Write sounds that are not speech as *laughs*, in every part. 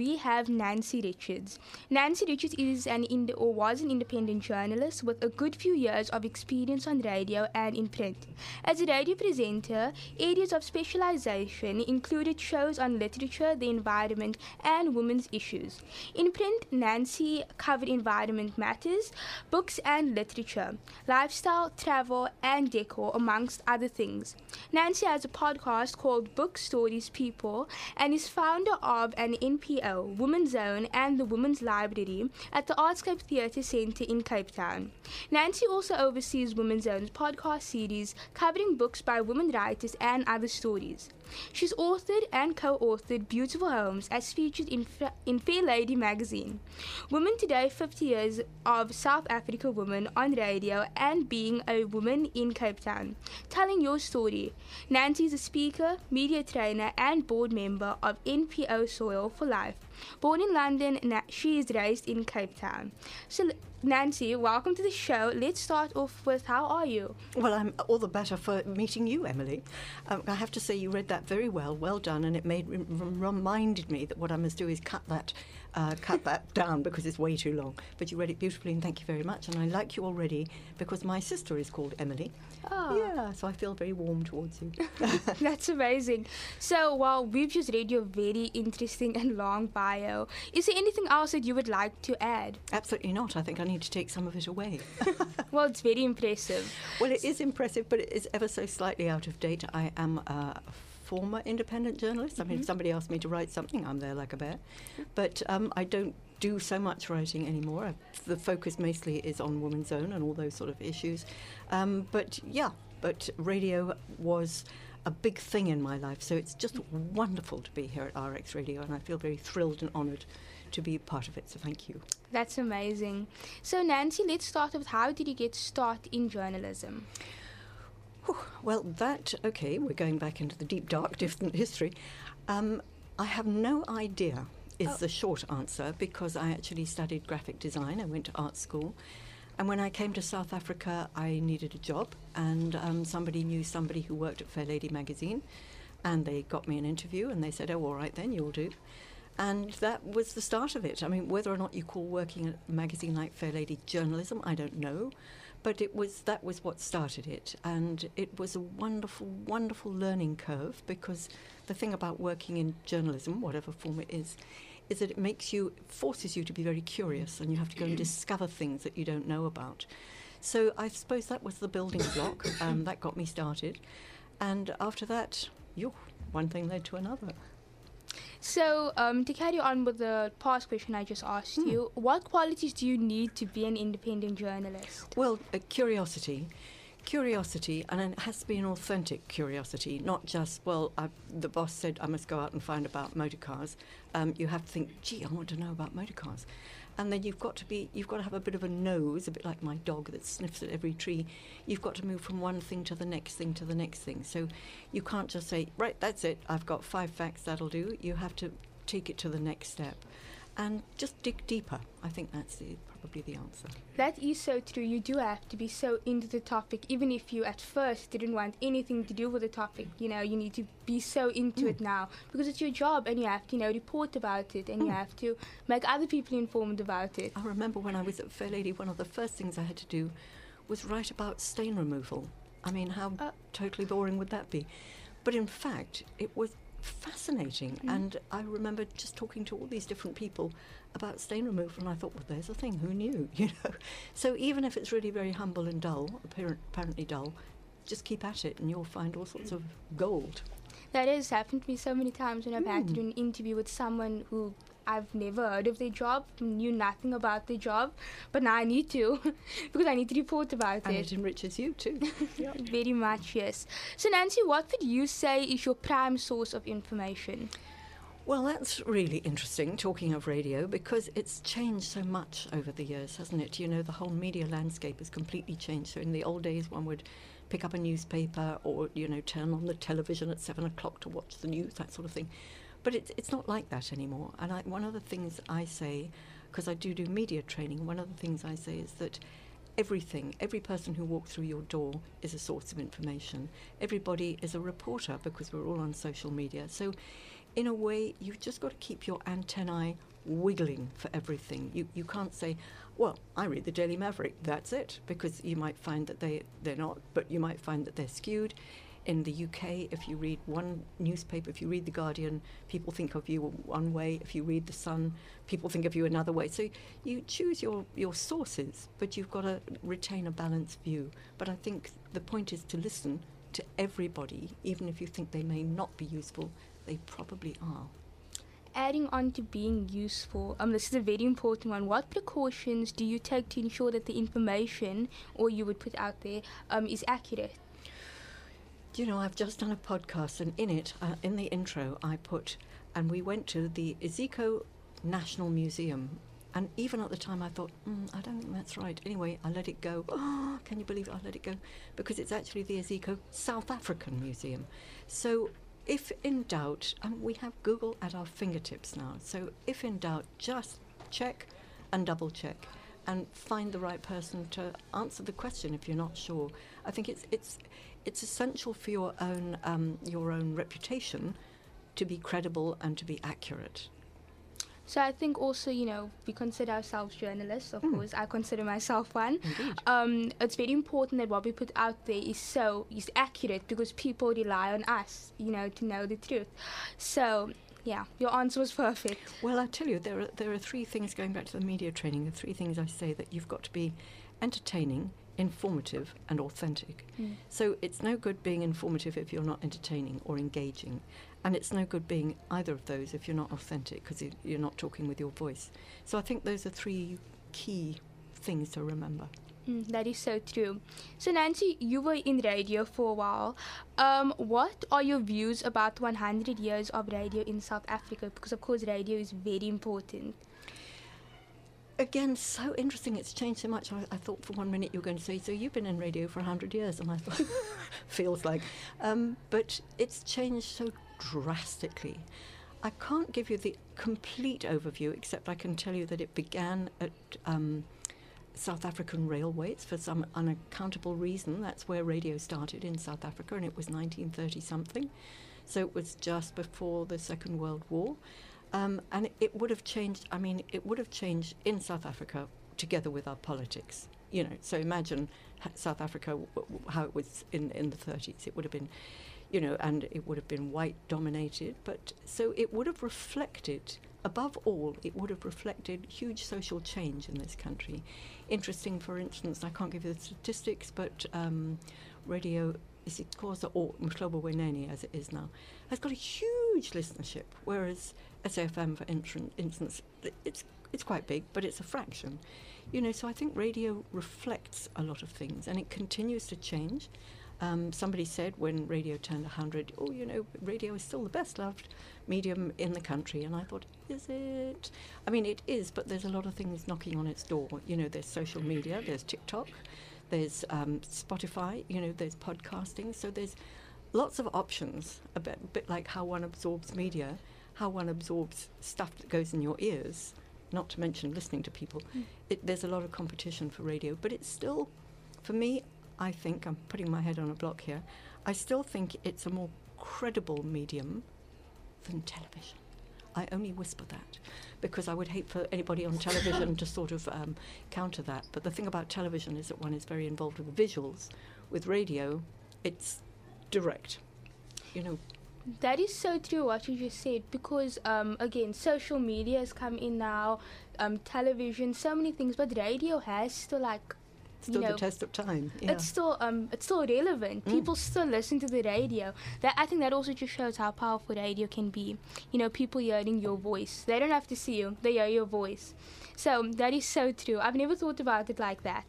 we have Nancy Richards. Nancy Richards is an ind- or was an independent journalist with a good few years of experience on radio and in print. As a radio presenter, areas of specialization included shows on literature, the environment, and women's issues. In print, Nancy covered environment matters, books and literature, lifestyle, travel, and decor, amongst other things. Nancy has a podcast called Book Stories People and is founder of an NPO, Women's Zone, and the Women's Library at the Artscape Theatre Centre in Cape Town. Nancy also oversees Women's Zone's podcast series covering books by women writers and other stories. She's authored and co authored Beautiful Homes as featured in, in Fairlady magazine. Women Today 50 Years of South Africa Women on Radio and Being a Woman in Cape Town. Telling your story. Nancy is a speaker, media trainer, and board member of NPO Soil for Life. Born in London, she is raised in Cape Town. So, Nancy, welcome to the show. Let's start off with how are you? Well, I'm all the better for meeting you, Emily. Um, I have to say, you read that very well, well done, and it made reminded me that what I must do is cut that, uh, cut that *laughs* down because it's way too long. But you read it beautifully, and thank you very much. And I like you already because my sister is called Emily. Oh. Yeah, so I feel very warm towards you. *laughs* That's amazing. So, well, we've just read your very interesting and long bio. Is there anything else that you would like to add? Absolutely not. I think I need to take some of it away. *laughs* *laughs* well, it's very impressive. Well, it is impressive, but it is ever so slightly out of date. I am a former independent journalist. I mean, mm-hmm. if somebody asked me to write something, I'm there like a bear. But um, I don't do so much writing anymore. The focus mostly is on Woman Zone and all those sort of issues. Um, but yeah, but radio was a big thing in my life. So it's just wonderful to be here at RX Radio, and I feel very thrilled and honoured to be part of it. So thank you. That's amazing. So Nancy, let's start with how did you get started in journalism? Well, that, okay, we're going back into the deep, dark, distant history. Um, I have no idea, is oh. the short answer, because I actually studied graphic design. I went to art school. And when I came to South Africa, I needed a job, and um, somebody knew somebody who worked at Fairlady magazine. And they got me an interview, and they said, Oh, all right, then you'll do. And that was the start of it. I mean, whether or not you call working at a magazine like Fairlady journalism, I don't know. But it was that was what started it, and it was a wonderful, wonderful learning curve. Because the thing about working in journalism, whatever form it is, is that it makes you forces you to be very curious, and you have to go and discover things that you don't know about. So I suppose that was the building block. *coughs* Um, that got me started, and after that, yo, one thing led to another. So, um, to carry on with the past question I just asked hmm. you, what qualities do you need to be an independent journalist? Well, uh, curiosity. Curiosity, and it has to be an authentic curiosity, not just, well, I, the boss said I must go out and find about motor cars. Um, you have to think, gee, I want to know about motor cars. And then you've got to be you've got to have a bit of a nose a bit like my dog that sniffs at every tree. You've got to move from one thing to the next thing to the next thing. So you can't just say right that's it. I've got five facts that'll do. You have to take it to the next step and just dig deeper. I think that's the, probably the answer. That is so true. You do have to be so into the topic, even if you at first didn't want anything to do with the topic. You know, you need to be so into mm. it now because it's your job, and you have to, you know, report about it, and mm. you have to make other people informed about it. I remember when I was at Fairlady, one of the first things I had to do was write about stain removal. I mean, how uh, totally boring would that be? But in fact, it was fascinating. Mm. And I remember just talking to all these different people about stain removal, and I thought, well, there's a thing. Who knew? *laughs* You know. So even if it's really very humble and dull, apparently dull, just keep at it, and you'll find all sorts of gold. That has happened to me so many times when I've mm. had to do an interview with someone who I've never heard of their job, knew nothing about their job, but now I need to *laughs* because I need to report about and it. And it enriches you too. *laughs* Very much, yes. So, Nancy, what would you say is your prime source of information? Well, that's really interesting, talking of radio, because it's changed so much over the years, hasn't it? You know, the whole media landscape has completely changed. So, in the old days, one would pick up a newspaper or, you know, turn on the television at seven o'clock to watch the news, that sort of thing. But it's, it's not like that anymore. And I, one of the things I say, because I do do media training, one of the things I say is that everything, every person who walks through your door is a source of information. Everybody is a reporter because we're all on social media. So in a way, you've just got to keep your antennae wiggling for everything. You, you can't say, well, I read the Daily Maverick, that's it, because you might find that they, they're not, but you might find that they're skewed. In the UK, if you read one newspaper, if you read The Guardian, people think of you one way. If you read The Sun, people think of you another way. So you choose your, your sources, but you've got to retain a balanced view. But I think the point is to listen to everybody, even if you think they may not be useful, they probably are adding on to being useful, um, this is a very important one. What precautions do you take to ensure that the information or you would put out there um, is accurate? You know, I've just done a podcast, and in it, uh, in the intro, I put, and we went to the Iziko National Museum. And even at the time, I thought, mm, I don't think that's right. Anyway, I let it go. Oh, *gasps* can you believe it? I let it go because it's actually the Iziko South African Museum. So if in doubt, um, we have Google at our fingertips now. So if in doubt, just check and double check and find the right person to answer the question if you're not sure. I think it's it's it's essential for your own um, your own reputation to be credible and to be accurate. So I think also, you know, we consider ourselves journalists, of mm. course. I consider myself one. Um, it's very important that what we put out there is so is accurate because people rely on us, you know, to know the truth. So yeah, your answer was perfect. Well, I tell you, there are there are three things going back to the media training. The three things I say that you've got to be entertaining, informative, and authentic. Mm. So it's no good being informative if you're not entertaining or engaging. And it's no good being either of those if you're not authentic because you're not talking with your voice. So I think those are three key things to remember. Mm, that is so true. So, Nancy, you were in radio for a while. Um, what are your views about 100 years of radio in South Africa? Because, of course, radio is very important. Again, so interesting. It's changed so much. I, I, thought for one minute you were going to say, So you've been in radio for 100 years. And I thought, *laughs* feels like. Um, but it's changed so drastically. I can't give you the complete overview, except I can tell you that it began at um, South African Railways for some unaccountable reason. That's where radio started in South Africa, and it was 1930 something. So it was just before the Second World War. Um, and it, would have changed, I mean, it would have changed in South Africa together with our politics. You know, so imagine South Africa, how it was in, in the 30s. It would have been you know, and it would have been white dominated. But so it would have reflected, above all, it would have reflected huge social change in this country. Interesting, for instance, I can't give you the statistics, but um, radio isiXhosa or Mhlobo Wenene as it is now has got a huge listenership, whereas SAFM, for instance, it's it's quite big, but it's a fraction. You know, so I think radio reflects a lot of things, and it continues to change. Um, somebody said when radio turned 100, oh, you know, radio is still the best loved medium in the country. And I thought, is it? I mean, it is, but there's a lot of things knocking on its door. You know, there's social media, there's TikTok, there's um, Spotify, you know, there's podcasting. So there's lots of options, a bit, a bit like how one absorbs media, how one absorbs stuff that goes in your ears, not to mention listening to people. Mm. It, there's a lot of competition for radio, but it's still, for me, I think, I'm putting my head on a block here, I still think it's a more credible medium than television. I only whisper that because I would hate for anybody on television *laughs* to sort of um, counter that. But the thing about television is that one is very involved with the visuals. With radio, it's direct. You know. That is so true what you just said because um, again, social media has come in now, um, television, so many things, but radio has still like still you know, the test of time. Yeah. It's still um, it's still relevant. Mm. People still listen to the radio. That I think that also just shows how powerful radio can be. You know, people hearing your voice. They don't have to see you; they hear your voice. So that is so true. I've never thought about it like that.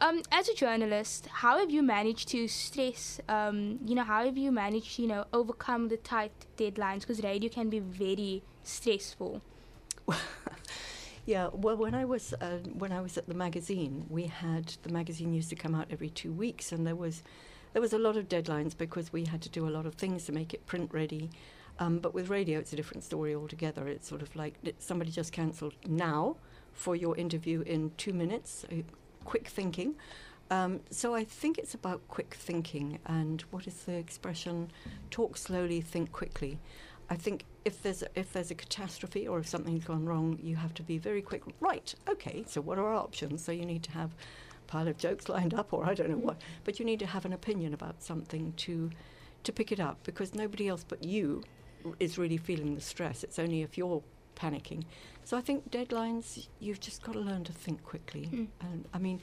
Um, as a journalist, how have you managed to stress? Um, you know, how have you managed, you know, overcome the tight deadlines? Because radio can be very stressful. *laughs* Yeah, well, when I was uh, when I was at the magazine, we had the magazine used to come out every two weeks, and there was there was a lot of deadlines because we had to do a lot of things to make it print ready. Um, but with radio, it's a different story altogether. It's sort of like somebody just cancelled now for your interview in two minutes. Quick thinking. Um, so I think it's about quick thinking and what is the expression? Talk slowly, think quickly. I think if there's a, if there's a catastrophe or if something's gone wrong, you have to be very quick. Right, okay. So what are our options? So you need to have a pile of jokes *laughs* lined up, or I don't know what. But you need to have an opinion about something to to pick it up because nobody else but you is really feeling the stress. It's only if you're panicking. So I think deadlines. You've just got to learn to think quickly. Mm. And I mean,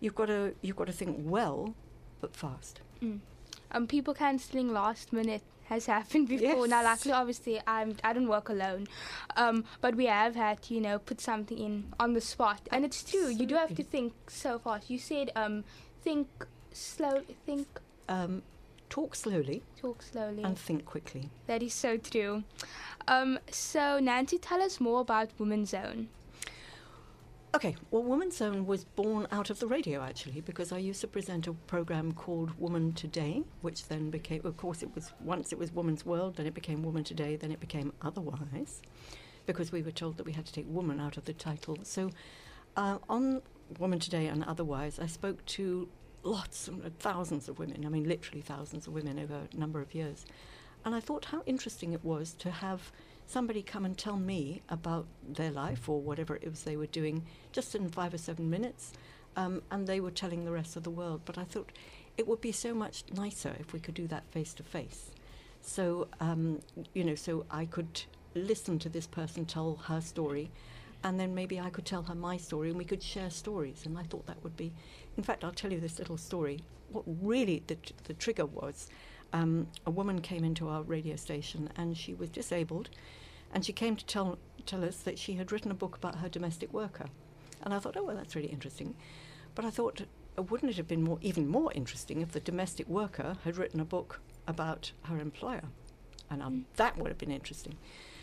you've got to you've got to think well, but fast. Mm. Um, people cancelling last minute has happened *laughs* before. Now, luckily, obviously, I'm I don't work alone, um, but we have had to, you know put something in on the spot, and it's true. You do have to think so fast. You said um, think slow, think Um, talk slowly talk slowly. and think quickly. that is so true. Um, so Nancy, tell us more about Women's Zone. Okay, well, Woman's Zone was born out of the radio actually, because I used to present a program called Woman Today, which then became, of course, it was once it was Woman's World, then it became Woman Today, then it became Otherwise, because we were told that we had to take woman out of the title. So, uh, on Woman Today and Otherwise, I spoke to lots and thousands of women. I mean, literally thousands of women over a number of years, and I thought how interesting it was to have somebody come and tell me about their life or whatever it was they were doing just in five or seven minutes, um, and they were telling the rest of the world. But I thought it would be so much nicer if we could do that face to face. So, um, you know, so I could listen to this person tell her story, and then maybe I could tell her my story, and we could share stories. And I thought that would be, in fact, I'll tell you this little story. What really the, the trigger was, um, a woman came into our radio station, and she was disabled, and she came to tell tell us that she had written a book about her domestic worker. And I thought, oh well, that's really interesting. But I thought, uh, wouldn't it have been more even more interesting if the domestic worker had written a book about her employer? And um, that would have been interesting.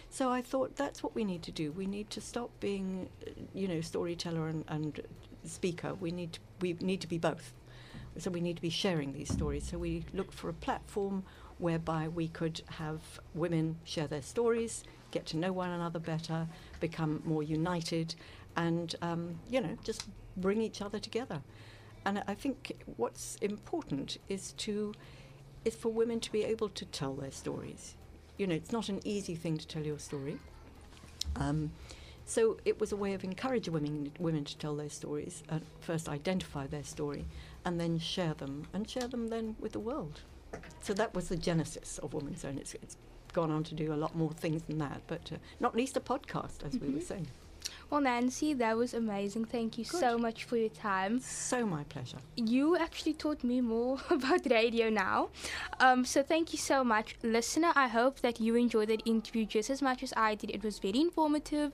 So I thought that's what we need to do. We need to stop being, uh, you know, storyteller and, and speaker. We need to, we need to be both. So we need to be sharing these stories. So we looked for a platform whereby we could have women share their stories, get to know one another better, become more united, and um, you know just bring each other together. And I think what's important is to is for women to be able to tell their stories. You know, it's not an easy thing to tell your story. Um, so it was a way of encouraging women, women to tell their stories, uh, first identify their story, and then share them, and share them then with the world. So that was the genesis of Women's Zone. It's, it's gone on to do a lot more things than that, but uh, not least a podcast, as we were Mhm. saying. Well, Nancy, that was amazing. Thank you so much for your time. So my pleasure. You actually taught me more *laughs* about radio now. Um, so thank you so much, listener. I hope that you enjoyed that interview just as much as I did. It was very informative,